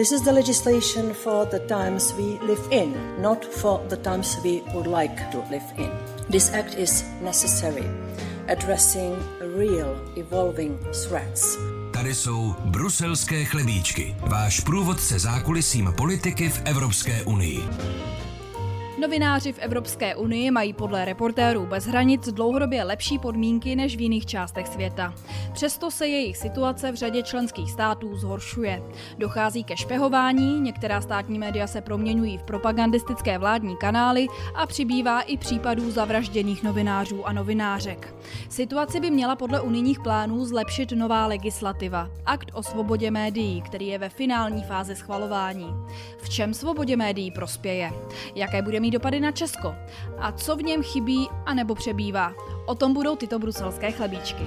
This is the legislation for the times we live in, not for the times we would like to live in. This act is necessary, addressing real evolving threats. Tady jsou bruselské chlebíčky, váš průvodce zákulisím politiky v Evropské unii. Novináři v Evropské unii mají podle reportérů bez hranic dlouhodobě lepší podmínky než v jiných částech světa. Přesto se jejich situace v řadě členských států zhoršuje. Dochází ke špehování, některá státní média se proměňují v propagandistické vládní kanály a přibývá i případů zavražděných novinářů a novinářek. Situaci by měla podle unijních plánů zlepšit nová legislativa, akt o svobodě médií, který je ve finální fázi schvalování. V čem svobodě médií prospěje? Jaké bude mít dopady na Česko? A co v něm chybí a nebo přebývá? O tom budou tyto bruselské chlebíčky.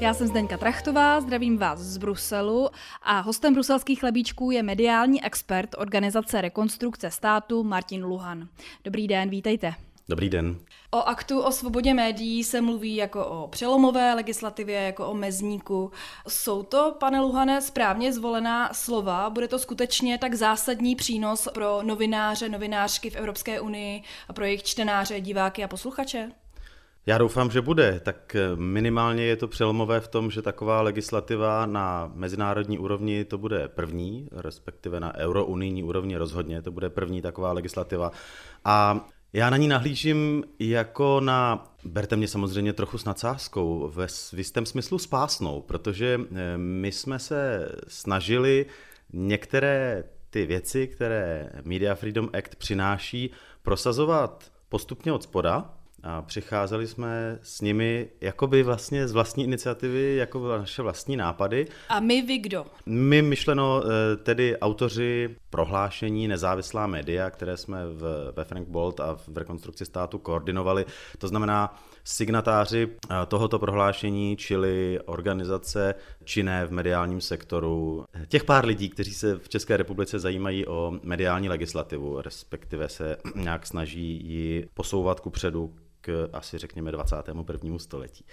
Já jsem Zdeňka Trachtová, zdravím vás z Bruselu a hostem bruselských chlebíčků je mediální expert organizace Rekonstrukce státu Martin Luhan. Dobrý den, vítejte. Dobrý den. O aktu o svobodě médií se mluví jako o přelomové legislativě, jako o mezníku. Jsou to, pane Luhane, správně zvolená slova? Bude to skutečně tak zásadní přínos pro novináře, novinářky v Evropské unii a pro jejich čtenáře, diváky a posluchače? Já doufám, že bude. Tak minimálně je to přelomové v tom, že taková legislativa na mezinárodní úrovni to bude první, respektive na eurounijní úrovni rozhodně to bude první taková legislativa. A já na ní nahlížím jako na, berte mě samozřejmě trochu s nadsázkou, ve v jistém smyslu spásnou, protože eh, my jsme se snažili některé ty věci, které Media Freedom Act přináší, prosazovat postupně od spoda, a přicházeli jsme s nimi jakoby vlastně z vlastní iniciativy, jako naše vlastní nápady. A my vy kdo? My myšleno eh, tedy autoři prohlášení nezávislá média, které jsme v, ve Frank Bolt a v rekonstrukci státu koordinovali. To znamená signatáři eh, tohoto prohlášení, čili organizace činné v mediálním sektoru, těch pár lidí, kteří se v České republice zajímají o mediální legislativu, respektive se nějak snaží ji posouvat ku předu asi řekněme 21. století.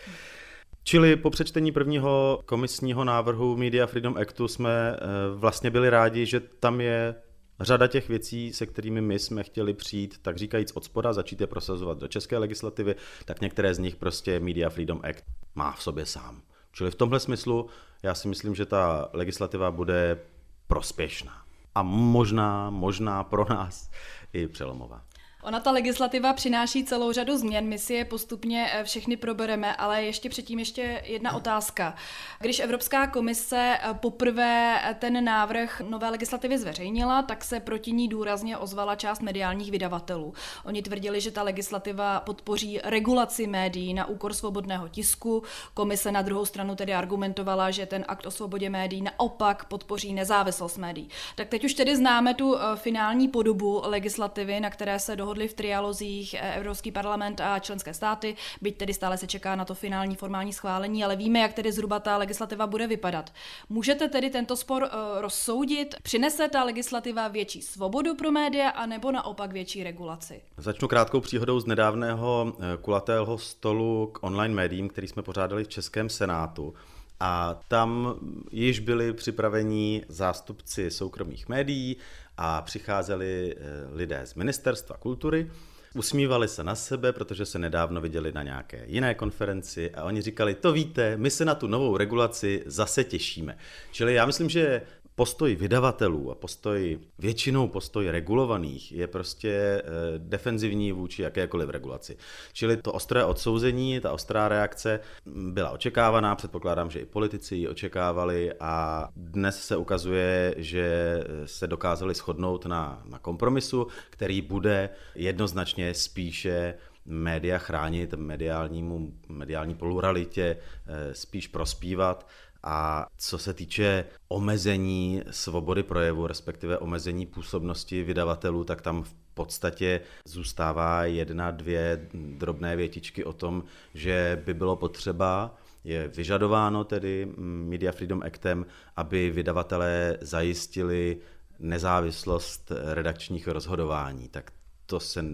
Čili po přečtení prvního komisního návrhu Media Freedom Actu jsme eh, vlastně byli rádi, že tam je řada těch věcí, se kterými my jsme chtěli přijít, tak říkajíc od spoda, začít je prosazovat do české legislativy, tak některé z nich prostě Media Freedom Act má v sobě sám. Čili v tomhle smyslu já si myslím, že ta legislativa bude prospěšná. A možná, možná pro nás i přelomová. Ona ta legislativa přináší celou řadu změn, my si je postupně eh, všechny probereme, ale ještě předtím ještě jedna otázka. Když Evropská komise eh, poprvé eh, ten návrh nové legislativy zveřejnila, tak se proti ní důrazně ozvala část mediálních vydavatelů. Oni tvrdili, že ta legislativa podpoří regulaci médií na úkor svobodného tisku. Komise na druhou stranu tedy argumentovala, že ten akt o svobodě médií naopak podpoří nezávislost médií. Tak teď už tedy známe tu finální podobu legislativy, na které se dohodli dohodli v trialozích eh, Evropský parlament a členské státy, byť tedy stále se čeká na to finální formální schválení, ale víme, jak tedy zhruba ta legislativa bude vypadat. Můžete tedy tento spor uh, rozsoudit? Přinese ta legislativa větší svobodu pro média, anebo naopak větší regulaci? Začnu krátkou příhodou z nedávného eh, kulatého stolu k online médiím, který jsme pořádali v Českém senátu. A tam již byli připraveni zástupci soukromých médií a přicházeli eh, lidé z Ministerstva kultury, usmívali se na sebe, protože se nedávno viděli na nějaké jiné konferenci a oni říkali, to víte, my se na tu novou regulaci zase těšíme. Čili já myslím, že postoj vydavatelů a postoj, většinou postoj regulovaných je prostě e, defenzivní vůči jakékoliv regulaci. Čili to ostré odsouzení, ta ostrá reakce byla očekávaná, předpokládám, že i politici ji očekávali a dnes se ukazuje, že se dokázali shodnout na, na kompromisu, který bude jednoznačně spíše média chránit, mediálnímu, mediální pluralitě eh, spíš prospívat a co se týče omezení svobody projevu, respektive omezení působnosti vydavatelů, tak tam v podstatě zůstává jedna, dvě drobné větičky o tom, že by bylo potřeba je vyžadováno tedy Media Freedom Actem, aby vydavatelé zajistili nezávislost redakčních rozhodování. Tak to, se,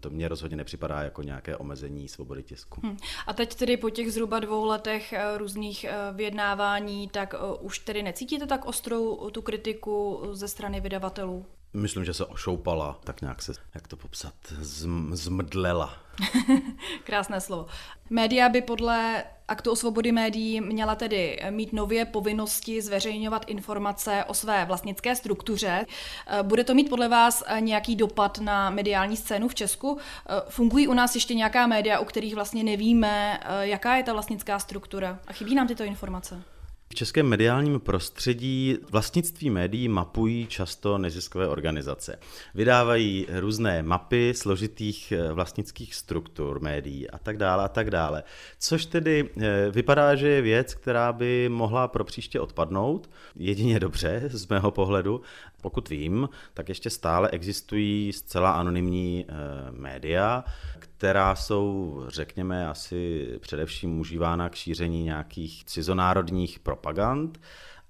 to mně rozhodně nepřipadá jako nějaké omezení svobody tisku. Hmm. A teď tedy po těch zhruba dvou letech eh, různých eh, vyjednávání, tak eh, už tedy necítíte tak ostrou tu kritiku ze strany vydavatelů? Myslím, že se ošoupala, tak nějak se, jak to popsat, zm, zmdlela. Krásné slovo. Média by podle aktu o svobody médií měla tedy mít nově povinnosti zveřejňovat informace o své vlastnické struktuře. Bude to mít podle vás nějaký dopad na mediální scénu v Česku? Fungují u nás ještě nějaká média, u kterých vlastně nevíme, jaká je ta vlastnická struktura? A chybí nám tyto informace? Českém mediálním prostředí vlastnictví médií mapují často neziskové organizace. Vydávají různé mapy složitých eh, vlastnických struktur médií a tak dále a tak dále. Což tedy eh, vypadá, že je věc, která by mohla pro příště odpadnout. Jedině dobře z mého pohledu. Pokud vím, tak ještě stále existují zcela anonymní eh, média, která jsou, řekněme, asi především užívána k šíření nějakých cizonárodních propagand,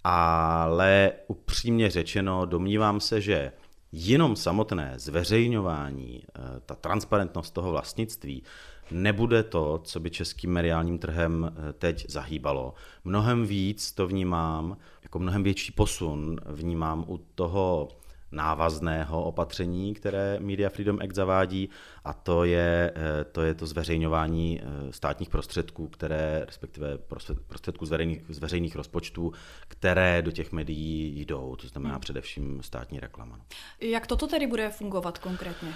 ale upřímně řečeno, domnívám se, že jenom samotné zveřejňování, eh, ta transparentnost toho vlastnictví, nebude to, co by českým mediálním trhem eh, teď zahýbalo. Mnohem víc to vnímám, jako mnohem větší posun vnímám u toho návazného opatření, které Media Freedom Act zavádí, a to je eh, to, je to zveřejňování eh, státních prostředků, které, respektive prostředků z veřejných, z veřejných rozpočtů, které do těch médií jdou, to znamená hmm. především státní reklama. Jak toto tedy bude fungovat konkrétně?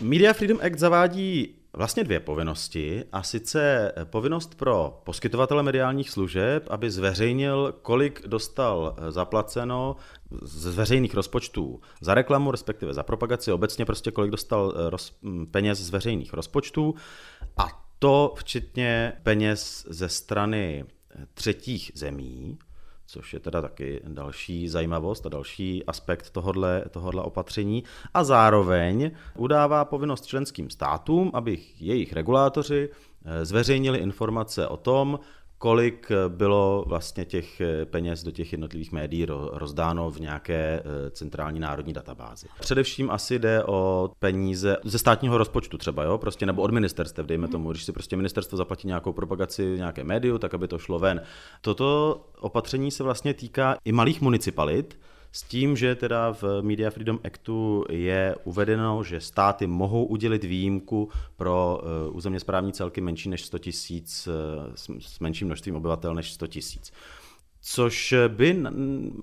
Media Freedom Act zavádí vlastně dvě povinnosti, a sice povinnost pro poskytovatele mediálních služeb, aby zveřejnil, kolik dostal zaplaceno z veřejných rozpočtů za reklamu, respektive za propagaci, obecně prostě kolik dostal eh, roz, peněz z veřejných rozpočtů a to včetně peněz ze strany eh, třetích zemí, což je teda taky další zajímavost a další aspekt tohodle, tohodle opatření. A zároveň udává povinnost členským státům, aby jejich regulátoři eh, zveřejnili informace o tom, kolik bylo vlastně těch peněz do těch jednotlivých médií rozdáno v nějaké eh, centrální národní databázi. Především asi jde o peníze ze státního rozpočtu třeba, jo, prostě nebo od ministerstev, dejme tomu, když si prostě ministerstvo zaplatí nějakou propagaci nějaké médiu, tak aby to šlo ven. Toto opatření se vlastně týká i malých municipalit, s tím, že teda v Media Freedom Actu je uvedeno, že státy mohou udělit výjimku pro eh, územně správní celky menší než 100 tisíc, eh, s menším množstvím obyvatel než 100 tisíc. Což by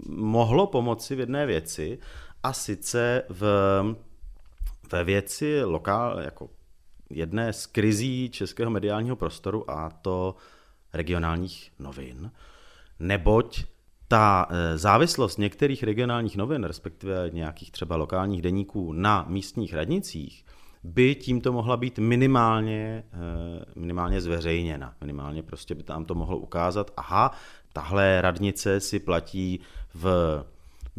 mohlo pomoci v jedné věci, a sice v, ve věci lokál, jako jedné z krizí českého mediálního prostoru a to regionálních novin, neboť ta eh, závislost některých regionálních novin, respektive nějakých třeba lokálních deníků na místních radnicích, by tímto mohla být minimálně, eh, minimálně zveřejněna. Minimálně prostě by tam to mohlo ukázat, aha, tahle radnice si platí v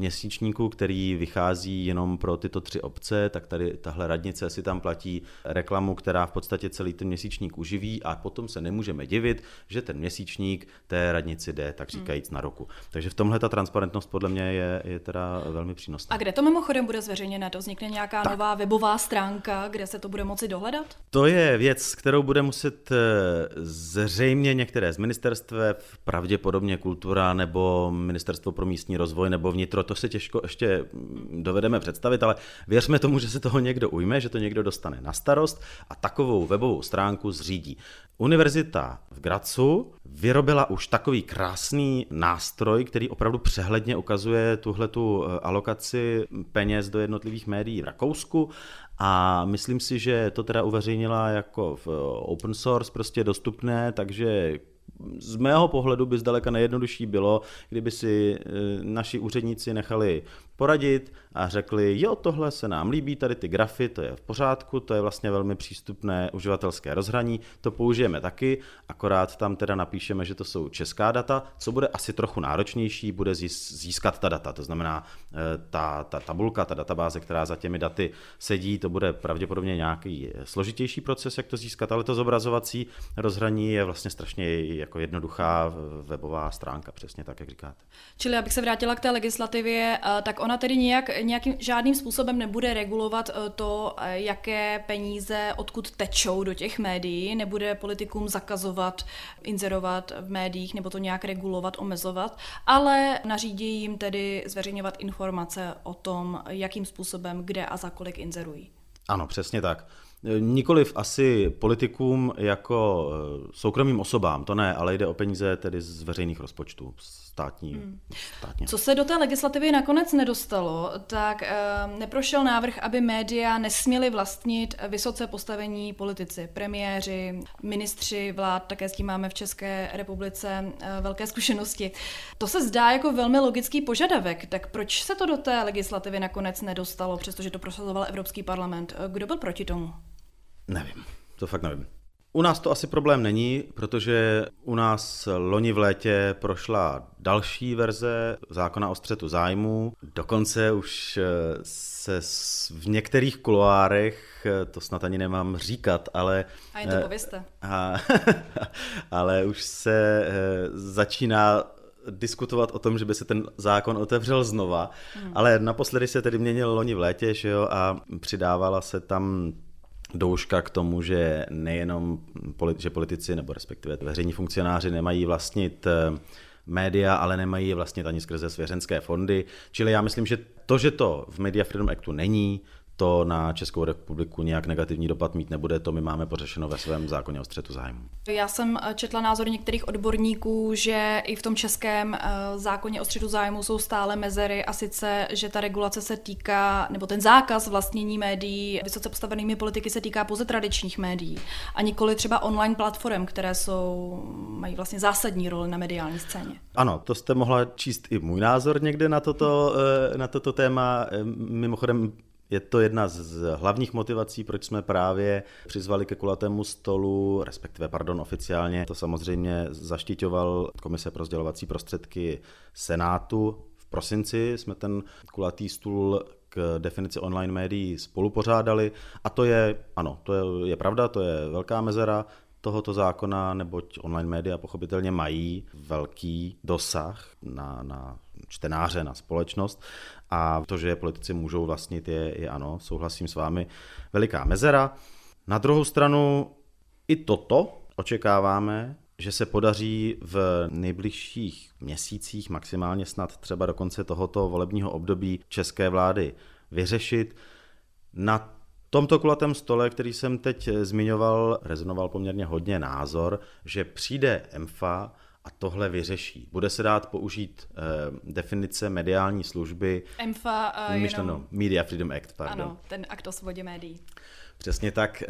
měsíčníku, který vychází jenom pro tyto tři obce, tak tady tahle radnice si tam platí reklamu, která v podstatě celý ten měsíčník uživí a potom se nemůžeme divit, že ten měsíčník té radnici jde, tak hmm. říkajíc, na roku. Takže v tomhle ta transparentnost podle mě je, je teda velmi přínosná. A kde to mimochodem bude zveřejněné? To vznikne nějaká tak. nová webová stránka, kde se to bude moci dohledat? To je věc, kterou bude muset eh, zřejmě některé z ministerstv, pravděpodobně kultura nebo ministerstvo pro místní rozvoj nebo vnitro to se těžko ještě dovedeme představit, ale věřme tomu, že se toho někdo ujme, že to někdo dostane na starost a takovou webovou stránku zřídí. Univerzita v Gracu vyrobila už takový krásný nástroj, který opravdu přehledně ukazuje tuhle tu eh, alokaci peněz do jednotlivých médií v Rakousku a myslím si, že to teda uveřejnila jako v open source, prostě dostupné, takže z mého pohledu by zdaleka nejjednodušší bylo, kdyby si eh, naši úředníci nechali poradit a řekli, jo, tohle se nám líbí, tady ty grafy, to je v pořádku, to je vlastně velmi přístupné uživatelské rozhraní, to použijeme taky, akorát tam teda napíšeme, že to jsou česká data, co bude asi trochu náročnější, bude získat ta data, to znamená eh, ta, ta tabulka, ta databáze, která za těmi daty sedí, to bude pravděpodobně nějaký složitější proces, jak to získat, ale to zobrazovací rozhraní je vlastně strašně jako jednoduchá webová stránka, přesně tak, jak říkáte. Čili abych se vrátila k té legislativě, eh, tak ona tedy nějak, nějakým žádným způsobem nebude regulovat eh, to, eh, jaké peníze odkud tečou do těch médií, nebude politikům zakazovat inzerovat v médiích nebo to nějak regulovat, omezovat, ale nařídí jim tedy zveřejňovat informace o tom, jakým způsobem, kde a za kolik inzerují. Ano, přesně tak. Nikoliv asi politikům jako eh, soukromým osobám, to ne, ale jde o peníze tedy z veřejných rozpočtů, státní. Hmm. Státně. Co se do té legislativy nakonec nedostalo, tak e, neprošel návrh, aby média nesměly vlastnit vysoce postavení politici, premiéři, ministři vlád, také s tím máme v České republice e, velké zkušenosti. To se zdá jako velmi logický požadavek, tak proč se to do té legislativy nakonec nedostalo, přestože to prosazoval Evropský parlament? Kdo byl proti tomu? Nevím, to fakt nevím. U nás to asi problém není, protože u nás loni v létě prošla další verze zákona o střetu zájmu. Dokonce už eh, se v některých kuloárech, eh, to snad ani nemám říkat, ale... A jen to eh, pověste. A, ale už se začíná diskutovat o tom, že by se ten zákon otevřel znova, hmm. ale naposledy se tedy měnil loni v létě, že jo, a přidávala se tam douška k tomu, že nejenom že politici nebo respektive veřejní funkcionáři nemají vlastnit eh, média, ale nemají je vlastnit ani skrze svěřenské fondy. Čili já myslím, že to, že to v Media Freedom Actu není, to na Českou republiku nějak negativní dopad mít nebude, to my máme pořešeno ve svém zákoně o střetu zájmu. Já jsem eh, četla názory některých odborníků, že i v tom českém eh, zákoně o střetu zájmu jsou stále mezery a sice, že ta regulace se týká, nebo ten zákaz vlastnění médií vysoce postavenými politiky se týká pouze tradičních médií a nikoli třeba online platform, které jsou, mají vlastně zásadní roli na mediální scéně. Ano, to jste mohla číst i můj názor někde na toto, eh, na toto téma. Mimochodem je to jedna z hlavních motivací, proč jsme právě přizvali ke kulatému stolu, respektive, pardon, oficiálně to samozřejmě zaštiťoval Komise pro sdělovací prostředky Senátu. V prosinci jsme ten kulatý stůl k definici online médií spolupořádali a to je, ano, to je, je pravda, to je velká mezera, tohoto zákona, neboť online média pochopitelně mají velký dosah na, na čtenáře, na společnost a to, že politici můžou vlastnit, je, je ano, souhlasím s vámi, veliká mezera. Na druhou stranu i toto očekáváme, že se podaří v nejbližších měsících, maximálně snad třeba do konce tohoto volebního období české vlády vyřešit. Na tomto kulatém stole, který jsem teď zmiňoval, rezonoval poměrně hodně názor, že přijde EMFA a tohle vyřeší. Bude se dát použít uh, definice mediální služby. EMFA, uh, myšleno, jenom... Media Freedom Act, pardon. Ano, ten akt o svobodě médií. Přesně tak.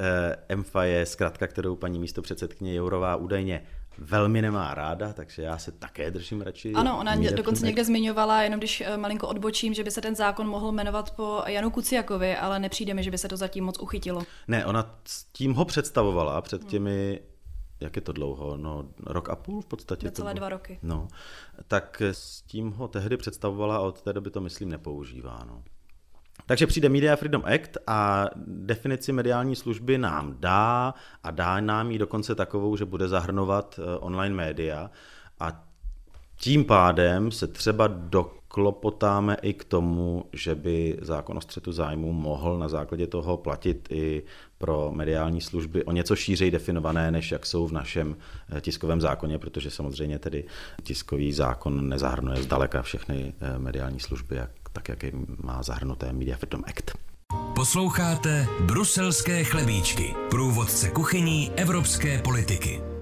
EMFA je zkratka, kterou paní místo předsedkyně Jourová údajně velmi nemá ráda, takže já se také držím radši. Ano, ona mě dokonce někde zmiňovala, jenom když malinko odbočím, že by se ten zákon mohl jmenovat po Janu Kuciakovi, ale nepřijde mi, že by se to zatím moc uchytilo. Ne, ona s tím ho představovala před hmm. těmi jak je to dlouho, no rok a půl v podstatě. celé dva roky. No, tak s tím ho tehdy představovala a od té doby to myslím nepoužívá. No. Takže přijde Media Freedom Act a definici mediální služby nám dá a dá nám ji dokonce takovou, že bude zahrnovat eh, online média. A tím pádem se třeba doklopotáme i k tomu, že by zákon o střetu zájmu mohl na základě toho platit i pro mediální služby o něco šířej definované, než jak jsou v našem eh, tiskovém zákoně, protože samozřejmě tedy tiskový zákon nezahrnuje zdaleka všechny eh, mediální služby, jak, tak jak je má zahrnuté Media Freedom Act. Posloucháte Bruselské chlebíčky, průvodce kuchyní evropské politiky.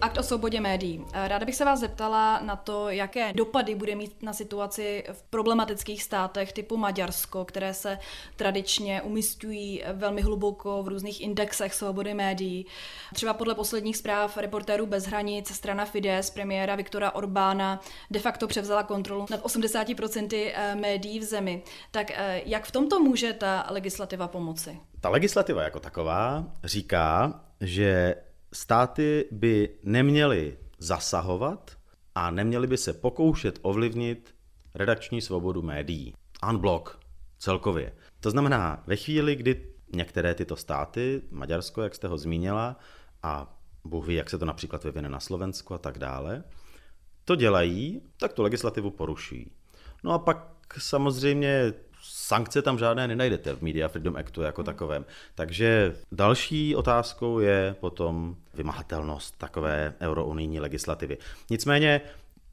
Akt o svobodě médií. Eh, ráda bych se vás zeptala na to, jaké dopady bude mít na situaci v problematických státech typu Maďarsko, které se tradičně umistují velmi hluboko v různých indexech svobody médií. Třeba podle posledních zpráv reportérů bez hranic strana Fides premiéra Viktora Orbána de facto převzala kontrolu nad 80% eh, médií v zemi. Tak eh, jak v tomto může ta legislativa pomoci? Ta legislativa jako taková říká, že státy by neměly zasahovat a neměly by se pokoušet ovlivnit redakční svobodu médií. Unblock celkově. To znamená, ve chvíli, kdy některé tyto státy, Maďarsko, jak jste ho zmínila, a Bůh ví, jak se to například vyvine na Slovensku a tak dále, to dělají, tak tu legislativu poruší. No a pak samozřejmě sankce tam žádné nenajdete v Media Freedom Actu jako takovém. Takže další otázkou je potom vymahatelnost takové eurounijní legislativy. Nicméně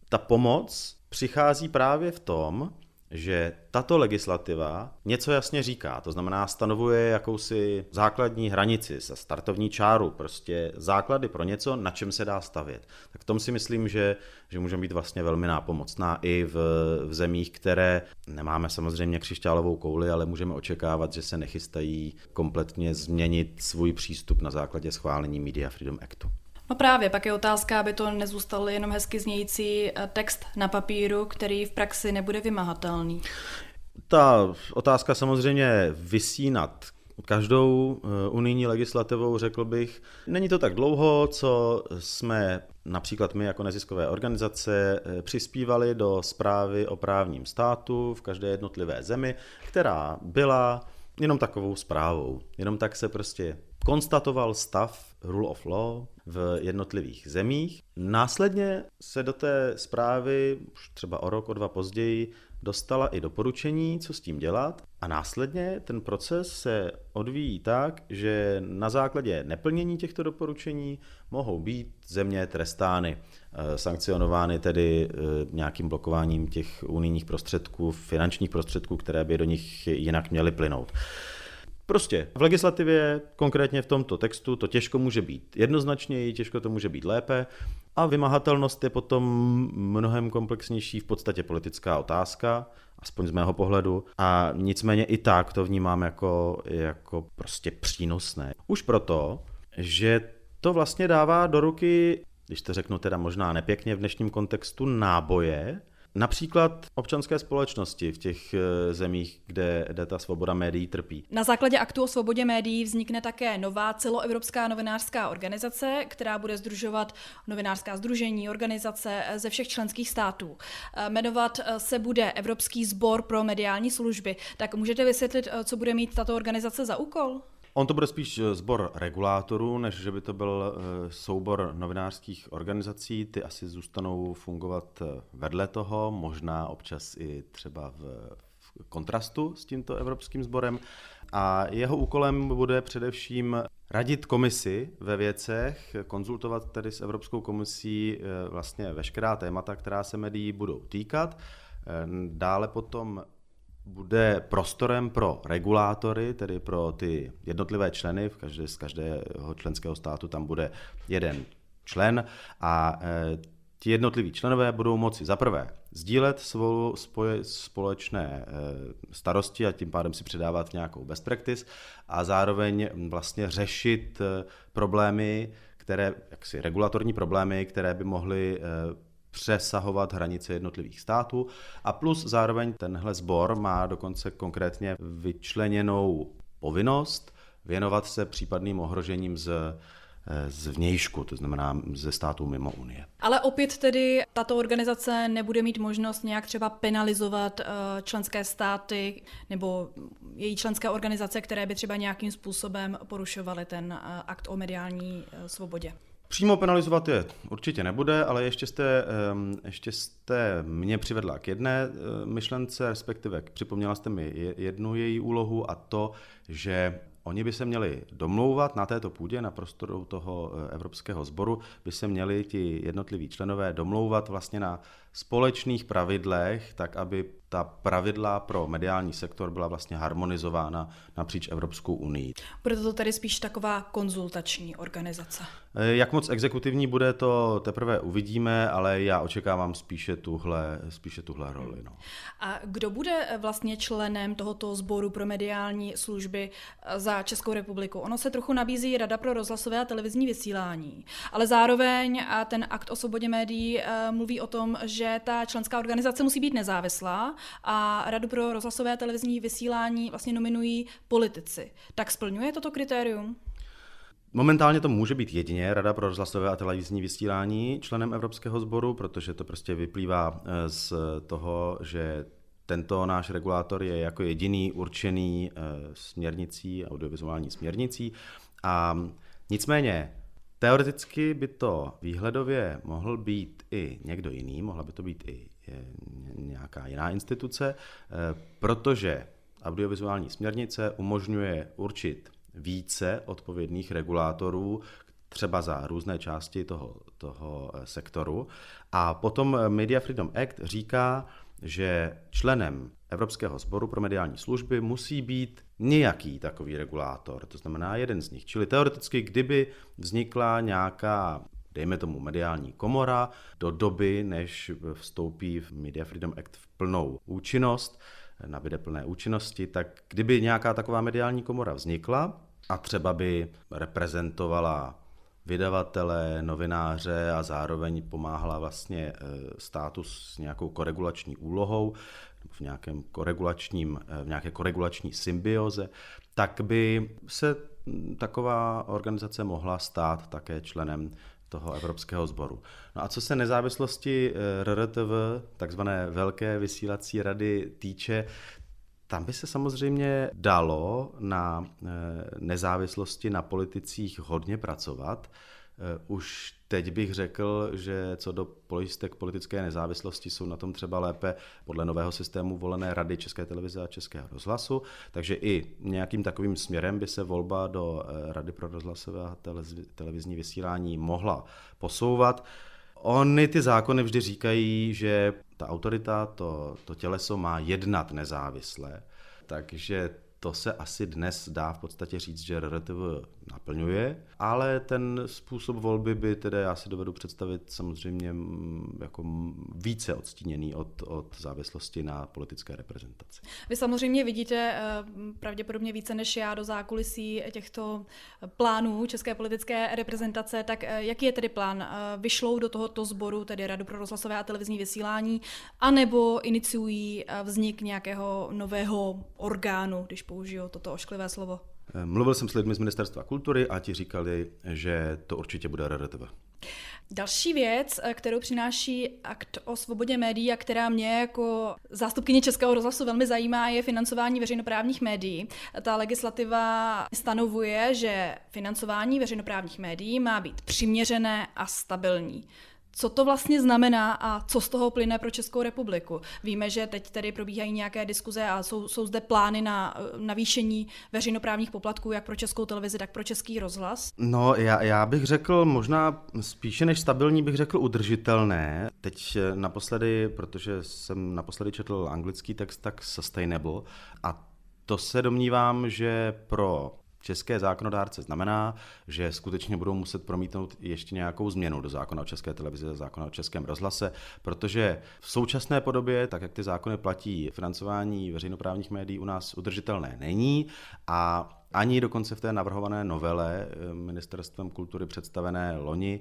ta pomoc přichází právě v tom, že tato legislativa něco jasně říká, to znamená stanovuje jakousi základní hranici, startovní čáru, prostě základy pro něco, na čem se dá stavět. Tak v tom si myslím, že, že může být vlastně velmi nápomocná i v, v zemích, které nemáme samozřejmě křišťálovou kouli, ale můžeme očekávat, že se nechystají kompletně změnit svůj přístup na základě schválení Media Freedom Actu. No právě, pak je otázka, aby to nezůstal jenom hezky znějící eh, text na papíru, který v praxi nebude vymahatelný. Ta otázka samozřejmě vysí nad každou eh, unijní legislativou, řekl bych. Není to tak dlouho, co jsme například my jako neziskové organizace eh, přispívali do zprávy o právním státu v každé jednotlivé zemi, která byla jenom takovou zprávou. Jenom tak se prostě konstatoval stav rule of law v jednotlivých zemích. Následně se do té zprávy, už třeba o rok, o dva později, dostala i doporučení, co s tím dělat. A následně ten proces se odvíjí tak, že na základě neplnění těchto doporučení mohou být země trestány, eh, sankcionovány tedy eh, nějakým blokováním těch unijních prostředků, finančních prostředků, které by do nich jinak měly plynout. Prostě v legislativě, konkrétně v tomto textu, to těžko může být jednoznačněji, těžko to může být lépe a vymahatelnost je potom mnohem komplexnější, v podstatě politická otázka, aspoň z mého pohledu. A nicméně i tak to vnímám jako, jako prostě přínosné. Už proto, že to vlastně dává do ruky, když to řeknu teda možná nepěkně v dnešním kontextu, náboje, Například občanské společnosti v těch eh, zemích, kde, kde ta svoboda médií trpí. Na základě aktu o svobodě médií vznikne také nová celoevropská novinářská organizace, která bude združovat novinářská združení, organizace eh, ze všech členských států. Eh, jmenovat se bude Evropský sbor pro mediální služby. Tak můžete vysvětlit, co bude mít tato organizace za úkol? On to bude spíš eh, sbor regulátorů, než že by to byl eh, soubor novinářských organizací. Ty asi zůstanou fungovat eh, vedle toho, možná občas i třeba v, kontrastu s tímto evropským sborem. A jeho úkolem bude především radit komisi ve věcech, konzultovat tedy s Evropskou komisí vlastně veškerá témata, která se médií budou týkat. Dále potom bude prostorem pro regulátory, tedy pro ty jednotlivé členy, v každé, z každého členského státu tam bude jeden člen a e, ti jednotliví členové budou moci zaprvé sdílet svou spoje, společné e, starosti a tím pádem si předávat nějakou best practice a zároveň vlastně řešit e, problémy, které, jaksi regulatorní problémy, které by mohly přesahovat hranice jednotlivých států a plus zároveň tenhle sbor má dokonce konkrétně vyčleněnou povinnost věnovat se případným ohrožením z z vnějšku, to znamená ze států mimo Unie. Ale opět tedy tato organizace nebude mít možnost nějak třeba penalizovat eh, členské státy nebo její členské organizace, které by třeba nějakým způsobem porušovaly ten eh, akt o mediální eh, svobodě. Přímo penalizovat je určitě nebude, ale ještě jste, ještě jste mě přivedla k jedné eh, myšlence, respektive připomněla jste mi jednu její úlohu a to, že Oni by se měli domlouvat na této půdě, na prostoru toho eh, Evropského sboru, by se měli ti jednotliví členové domlouvat vlastně na společných pravidlech, tak aby ta pravidla pro mediální sektor byla vlastně harmonizována napříč Evropskou unii. Bude to tedy spíš taková konzultační organizace? Eh, jak moc exekutivní bude, to teprve uvidíme, ale já očekávám spíše tuhle, spíše tuhle roli. No. A kdo bude vlastně členem tohoto sboru pro mediální služby eh, za Českou republiku? Ono se trochu nabízí Rada pro rozhlasové a televizní vysílání, ale zároveň a ten akt o svobodě médií eh, mluví o tom, že ta členská organizace musí být nezávislá a Radu pro rozhlasové televizní vysílání vlastně nominují politici. Tak splňuje toto kritérium? Momentálně to může být jedině Rada pro rozhlasové a televizní vysílání členem Evropského sboru, protože to prostě vyplývá eh, z toho, že tento náš regulátor je jako jediný určený eh, směrnicí, audiovizuální směrnicí. A nicméně Teoreticky by to výhledově mohl být i někdo jiný, mohla by to být i nějaká jiná instituce, eh, protože audiovizuální směrnice umožňuje určit více odpovědných regulátorů, třeba za různé části toho, toho eh, sektoru. A potom Media Freedom Act říká, že členem Evropského sboru pro mediální služby musí být nějaký takový regulátor, to znamená jeden z nich. Čili teoreticky, kdyby vznikla nějaká dejme tomu mediální komora, do doby, než vstoupí v Media Freedom Act v plnou účinnost, nabide plné účinnosti, tak kdyby nějaká taková mediální komora vznikla a třeba by reprezentovala vydavatele, novináře a zároveň pomáhala vlastně e, státu s nějakou koregulační úlohou, v, nějakém koregulačním, e, v nějaké koregulační symbioze, tak by se taková organizace mohla stát také členem toho Evropského sboru. No a co se nezávislosti e, RRTV, takzvané Velké vysílací rady, týče, tam by se samozřejmě dalo na eh, nezávislosti na politicích hodně pracovat. Eh, už teď bych řekl, že co do pojistek politické nezávislosti jsou na tom třeba lépe podle nového systému volené rady České televize a Českého rozhlasu, takže i nějakým takovým směrem by se volba do eh, Rady pro rozhlasové a televizní vysílání mohla posouvat. Ony ty zákony vždy říkají, že ta autorita, to, to těleso má jednat nezávisle, takže to se asi dnes dá v podstatě říct, že RRTV naplňuje, ale ten způsob volby by tedy já si dovedu představit samozřejmě jako více odstíněný od, od závislosti na politické reprezentaci. Vy samozřejmě vidíte eh, pravděpodobně více než já do zákulisí těchto plánů české politické reprezentace, tak eh, jaký je tedy plán? Eh, vyšlou do tohoto sboru, tedy Radu pro rozhlasové a televizní vysílání, anebo iniciují vznik nějakého nového orgánu, když použiju toto ošklivé slovo? Mluvil jsem s lidmi z Ministerstva kultury a ti říkali, že to určitě bude RRTV. Další věc, kterou přináší akt o svobodě médií a která mě jako zástupkyně Českého rozhlasu velmi zajímá, je financování veřejnoprávních médií. Ta legislativa stanovuje, že financování veřejnoprávních médií má být přiměřené a stabilní co to vlastně znamená a co z toho plyne pro Českou republiku. Víme, že teď tedy probíhají nějaké diskuze a jsou, jsou zde plány na navýšení veřejnoprávních poplatků jak pro Českou televizi, tak pro Český rozhlas. No, já, já bych řekl možná spíše než stabilní, bych řekl udržitelné. Teď eh, naposledy, protože jsem naposledy četl anglický text, tak sustainable a to se domnívám, že pro české zákonodárce znamená, že skutečně budou muset promítnout ještě nějakou změnu do zákona o české televizi a zákona o českém rozhlase, protože v současné podobě, tak jak ty zákony platí, financování veřejnoprávních médií u nás udržitelné není a ani dokonce v té navrhované novele eh, ministerstvem kultury představené loni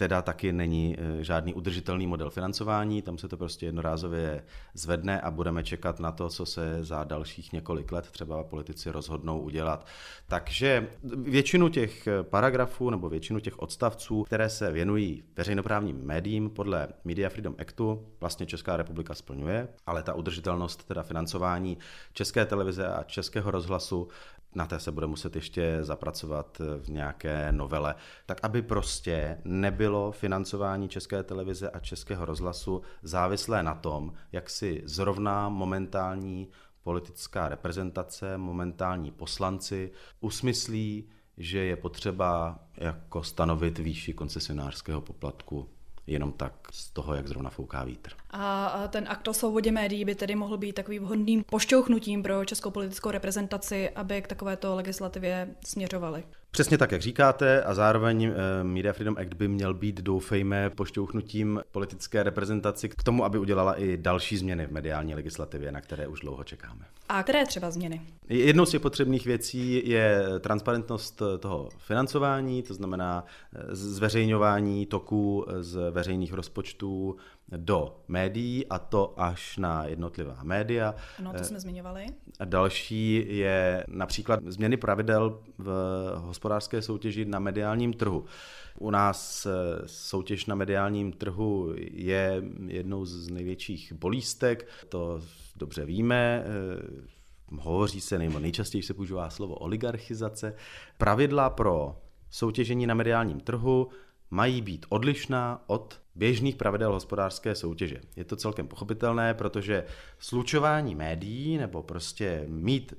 teda taky není eh, žádný udržitelný model financování, tam se to prostě jednorázově zvedne a budeme čekat na to, co se za dalších několik let třeba politici rozhodnou udělat. Takže většinu těch paragrafů nebo většinu těch odstavců, které se věnují veřejnoprávním médiím podle Media Freedom Actu, vlastně Česká republika splňuje, ale ta udržitelnost teda financování České televize a Českého rozhlasu na té se bude muset ještě zapracovat v nějaké novele, tak aby prostě nebylo financování České televize a Českého rozhlasu závislé na tom, jak si zrovna momentální politická reprezentace, momentální poslanci usmyslí, že je potřeba jako stanovit výši koncesionářského poplatku jenom tak z toho, jak zrovna fouká vítr. A ten akt o svobodě médií by tedy mohl být takovým vhodným pošťouchnutím pro českou politickou reprezentaci, aby k takovéto legislativě směřovali. Přesně tak, jak říkáte, a zároveň eh, Media Freedom Act by měl být, doufejme, pošťouchnutím politické reprezentaci k tomu, aby udělala i další změny v mediální legislativě, na které už dlouho čekáme. A které třeba změny? Jednou z těch potřebných věcí je transparentnost toho financování, to znamená eh, zveřejňování toků z veřejných rozpočtů do médií a to až na jednotlivá média. No, to jsme zmiňovali. A další je například změny pravidel v hospodářské soutěži na mediálním trhu. U nás eh, soutěž na mediálním trhu je jednou z největších bolístek, to dobře víme, eh, hovoří se, nebo nejčastěji se používá slovo oligarchizace. Pravidla pro soutěžení na mediálním trhu mají být odlišná od běžných pravidel hospodářské soutěže. Je to celkem pochopitelné, protože slučování médií nebo prostě mít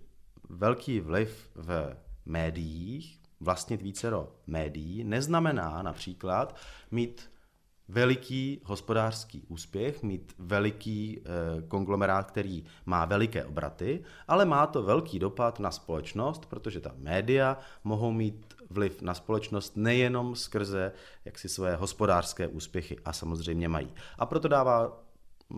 velký vliv v médiích, vlastnit vícero médií, neznamená například mít veliký hospodářský úspěch, mít veliký e, konglomerát, který má veliké obraty, ale má to velký dopad na společnost, protože ta média mohou mít vliv na společnost nejenom skrze jaksi své hospodářské úspěchy a samozřejmě mají. A proto dává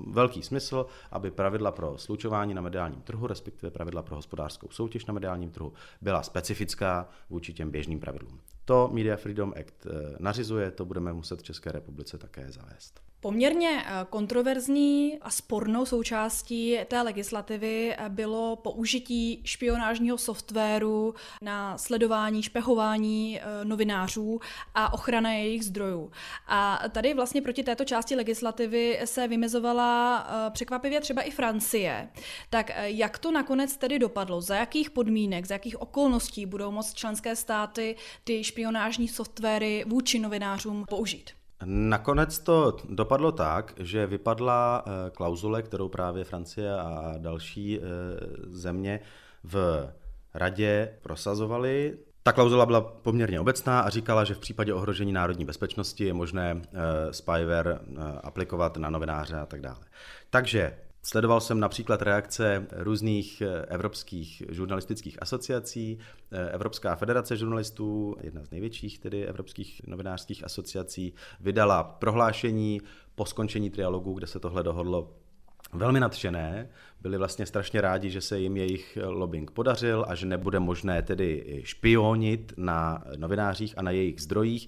velký smysl, aby pravidla pro slučování na mediálním trhu, respektive pravidla pro hospodářskou soutěž na mediálním trhu, byla specifická vůči těm běžným pravidlům. To Media Freedom Act eh, nařizuje, to budeme muset v České republice také zavést. Poměrně eh, kontroverzní a spornou součástí té legislativy eh, bylo použití špionážního softwaru na sledování, špehování novinářů a ochrana jejich zdrojů. A tady vlastně proti této části legislativy se vymezovala překvapivě třeba i Francie. Tak jak to nakonec tedy dopadlo? Za jakých podmínek, za jakých okolností budou moct členské státy ty špionážní softwary vůči novinářům použít. Nakonec to dopadlo tak, že vypadla eh, klauzule, kterou právě Francie a další eh, země v radě prosazovali. Ta klauzula byla poměrně obecná a říkala, že v případě ohrožení národní bezpečnosti je možné eh, spyware aplikovat na novináře a tak dále. Takže Sledoval jsem například reakce různých eh, evropských žurnalistických asociací. Eh, Evropská federace žurnalistů, jedna z největších tedy evropských novinářských asociací, vydala prohlášení po skončení trialogu, kde se tohle dohodlo velmi nadšené, byli vlastně strašně rádi, že se jim jejich lobbying podařil a že nebude možné tedy špionit na novinářích a na jejich zdrojích.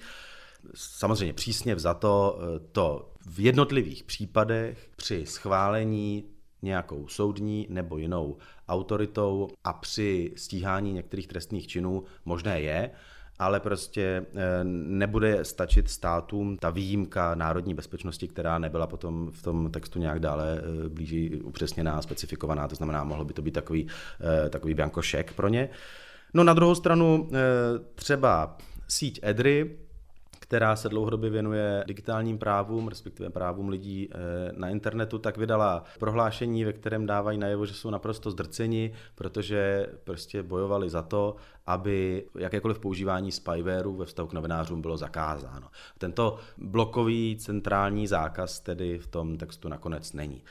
Samozřejmě přísně vzato eh, to v jednotlivých případech při schválení nějakou soudní nebo jinou autoritou a při stíhání některých trestných činů možné je, ale prostě eh, nebude stačit státům ta výjimka národní bezpečnosti, která nebyla potom v tom textu nějak dále eh, blíží upřesněná, specifikovaná, to znamená, mohlo by to být takový, takový biankošek pro ně. No na druhou stranu třeba síť EDRY, která se dlouhodobě věnuje digitálním právům, respektive právům lidí eh, na internetu, tak vydala prohlášení, ve kterém dávají najevo, že jsou naprosto zdrceni, protože prostě bojovali za to, aby jakékoliv používání spywareu ve vztahu k novinářům bylo zakázáno. Tento blokový centrální zákaz tedy v tom textu nakonec není.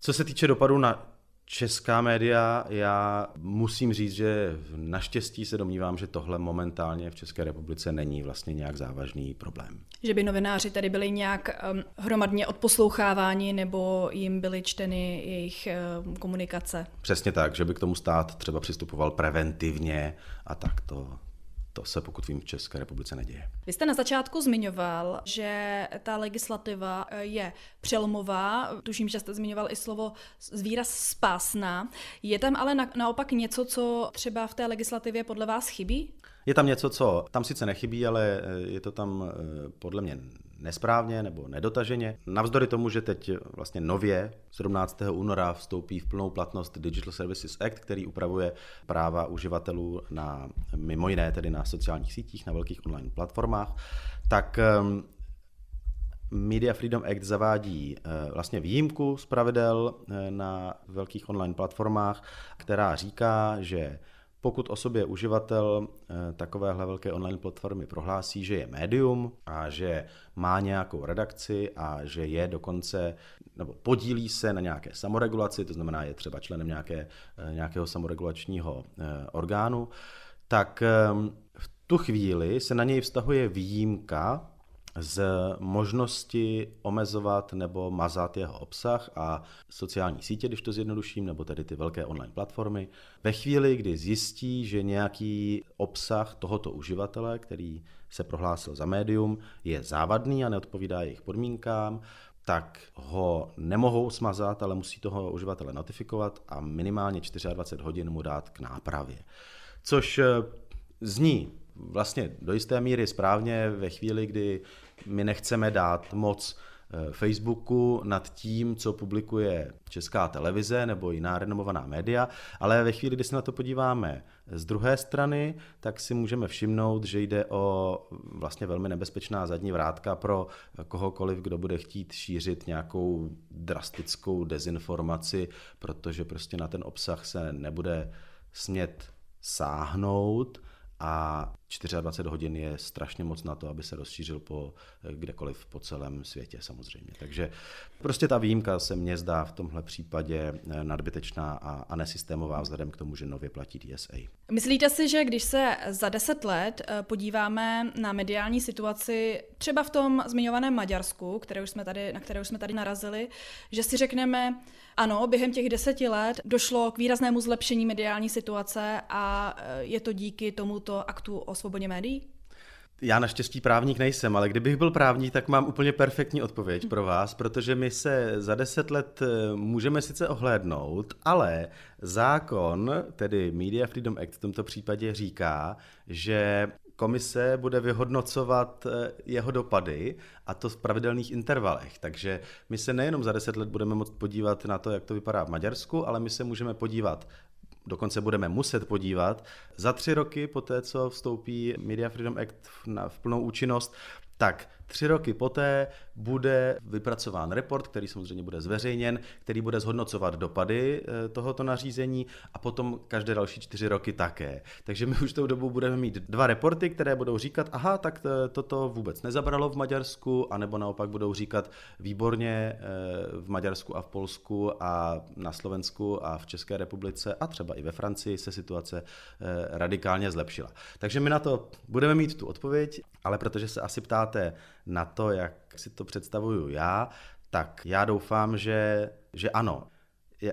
Co se týče dopadu na Česká média, já musím říct, že naštěstí se domnívám, že tohle momentálně v České republice není vlastně nějak závažný problém. Že by novináři tady byli nějak um, hromadně odposloucháváni nebo jim byly čteny jejich um, komunikace? Přesně tak, že by k tomu stát třeba přistupoval preventivně a tak to, to se pokud vím v České republice neděje. Vy jste na začátku zmiňoval, že ta legislativa eh, je přelomová, tuším, že jste zmiňoval i slovo výraz spásná. Je tam ale na, naopak něco, co třeba v té legislativě podle vás chybí? Je tam něco, co tam sice nechybí, ale eh, je to tam eh, podle mě nesprávně nebo nedotaženě. Navzdory tomu, že teď vlastně nově 17. února vstoupí v plnou platnost Digital Services Act, který upravuje práva uživatelů na mimo jiné tedy na sociálních sítích, na velkých online platformách, tak ehm, Media Freedom Act zavádí eh, vlastně výjimku z pravidel eh, na velkých online platformách, která říká, že pokud o sobě uživatel eh, takovéhle velké online platformy prohlásí, že je médium a že má nějakou redakci a že je dokonce, nebo podílí se na nějaké samoregulaci, to znamená je třeba členem nějaké, eh, nějakého samoregulačního eh, orgánu, tak v tu chvíli se na něj vztahuje výjimka z možnosti omezovat nebo mazat jeho obsah a sociální sítě, když to zjednoduším, nebo tedy ty velké online platformy, ve chvíli, kdy zjistí, že nějaký obsah tohoto uživatele, který se prohlásil za médium, je závadný a neodpovídá jejich podmínkám, tak ho nemohou smazat, ale musí toho uživatele notifikovat a minimálně 24 hodin mu dát k nápravě. Což eh, zní vlastně do jisté míry správně ve chvíli, kdy my nechceme dát moc eh, Facebooku nad tím, co publikuje česká televize nebo jiná renomovaná média, ale ve chvíli, kdy se na to podíváme z druhé strany, tak si můžeme všimnout, že jde o vlastně velmi nebezpečná zadní vrátka pro kohokoliv, kdo bude chtít šířit nějakou drastickou dezinformaci, protože prostě na ten obsah se nebude smět sáhnout a 24 hodin je strašně moc na to, aby se rozšířil po kdekoliv po celém světě samozřejmě. Takže prostě ta výjimka se mně zdá v tomhle případě nadbytečná a, a nesystémová vzhledem k tomu, že nově platí DSA. Myslíte si, že když se za deset let eh, podíváme na mediální situaci třeba v tom zmiňovaném Maďarsku, které už jsme tady, na které už jsme tady narazili, že si řekneme, ano, během těch deseti let došlo k výraznému zlepšení mediální situace a eh, je to díky tomuto aktu o svobodě médií? Já naštěstí právník nejsem, ale kdybych byl právník, tak mám úplně perfektní odpověď pro vás, protože my se za deset let eh, můžeme sice ohlédnout, ale zákon, tedy Media Freedom Act v tomto případě říká, že komise bude vyhodnocovat eh, jeho dopady a to v pravidelných intervalech. Takže my se nejenom za deset let budeme moct podívat na to, jak to vypadá v Maďarsku, ale my se můžeme podívat dokonce budeme muset podívat za tři roky po té, co vstoupí Media Freedom Act v, na, v plnou účinnost, tak tři roky poté bude vypracován report, který samozřejmě bude zveřejněn, který bude zhodnocovat dopady eh, tohoto nařízení a potom každé další čtyři roky také. Takže my už tou dobu budeme mít dva reporty, které budou říkat, aha, tak toto vůbec nezabralo v Maďarsku, anebo naopak budou říkat výborně eh, v Maďarsku a v Polsku a na Slovensku a v České republice a třeba i ve Francii se situace eh, radikálně zlepšila. Takže my na to budeme mít tu odpověď, ale protože se asi ptáte na to, jak si to představuju já, tak já doufám, že, že ano.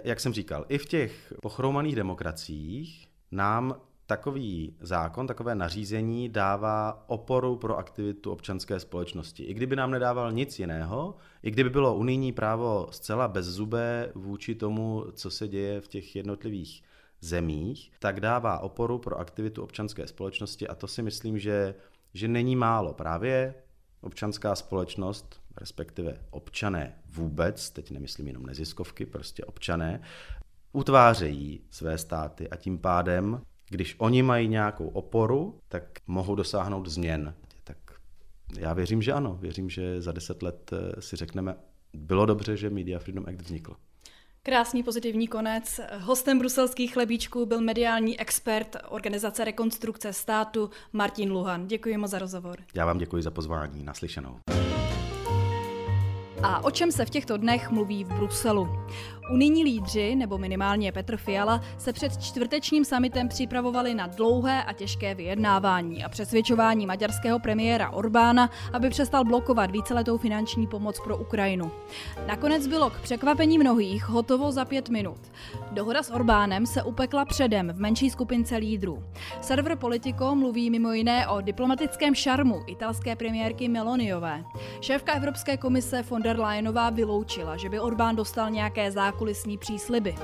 Jak jsem říkal, i v těch pochromaných demokraciích nám takový zákon, takové nařízení dává oporu pro aktivitu občanské společnosti. I kdyby nám nedával nic jiného, i kdyby bylo unijní právo zcela bezzubé vůči tomu, co se děje v těch jednotlivých zemích, tak dává oporu pro aktivitu občanské společnosti a to si myslím, že, že není málo. Právě občanská společnost, respektive občané vůbec, teď nemyslím jenom neziskovky, prostě občané, utvářejí své státy a tím pádem, když oni mají nějakou oporu, tak mohou dosáhnout změn. Tak já věřím, že ano. Věřím, že za deset let eh, si řekneme, bylo dobře, že Media Freedom Act vznikl. Krásný pozitivní konec. Hostem bruselských chlebíčků byl mediální expert organizace Rekonstrukce státu Martin Luhan. Děkuji moc za rozhovor. Já vám děkuji za pozvání. Naslyšenou. A o čem se v těchto dnech mluví v Bruselu? Unijní lídři, nebo minimálně Petr Fiala, se před čtvrtečním samitem připravovali na dlouhé a těžké vyjednávání a přesvědčování maďarského premiéra Orbána, aby přestal blokovat víceletou finanční pomoc pro Ukrajinu. Nakonec bylo k překvapení mnohých hotovo za pět minut. Dohoda s Orbánem se upekla předem v menší skupince lídrů. Server Politico mluví mimo jiné o diplomatickém šarmu italské premiérky Meloniové. Šéfka Evropské komise von der Leyenová vyloučila, že by Orbán dostal nějaké zákony zákulisní přísliby.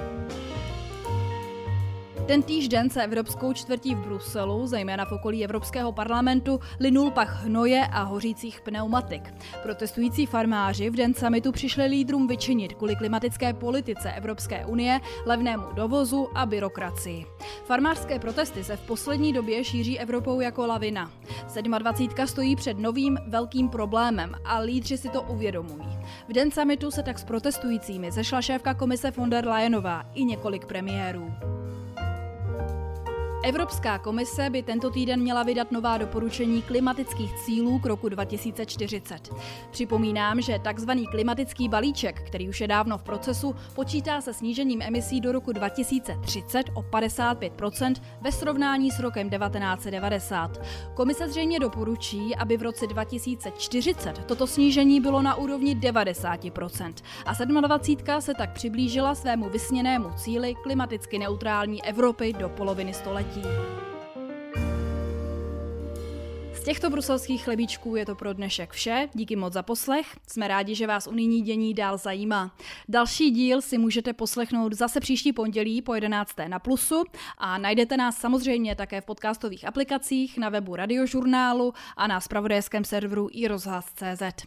Ten týžden se Evropskou čtvrtí v Bruselu, zejména v okolí Evropského parlamentu, linul pach hnoje a hořících pneumatik. Protestující farmáři v den samitu přišli lídrům vyčinit kvůli klimatické politice Evropské unie, levnému dovozu a byrokracii. Farmářské protesty se v poslední době šíří Evropou jako lavina. 27. stojí před novým velkým problémem a lídři si to uvědomují. V den samitu se tak s protestujícími zešla šéfka komise von der Leyenová i několik premiérů. Evropská komise by tento týden měla vydat nová doporučení klimatických cílů k roku 2040. Připomínám, že tzv. klimatický balíček, který už je dávno v procesu, počítá se snížením emisí do roku 2030 o 55% ve srovnání s rokem 1990. Komise zřejmě doporučí, aby v roce 2040 toto snížení bylo na úrovni 90% a 27. se tak přiblížila svému vysněnému cíli klimaticky neutrální Evropy do poloviny století. Z těchto bruselských chlebíčků je to pro dnešek vše. Díky moc za poslech. Jsme rádi, že vás unijní dění dál zajímá. Další díl si můžete poslechnout zase příští pondělí po 11. na Plusu a najdete nás samozřejmě také v podcastových aplikacích, na webu radiožurnálu a na spravodajském serveru i rozhlas.cz.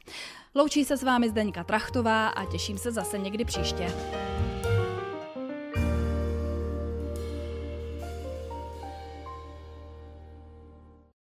Loučí se s vámi Zdeňka Trachtová a těším se zase někdy příště.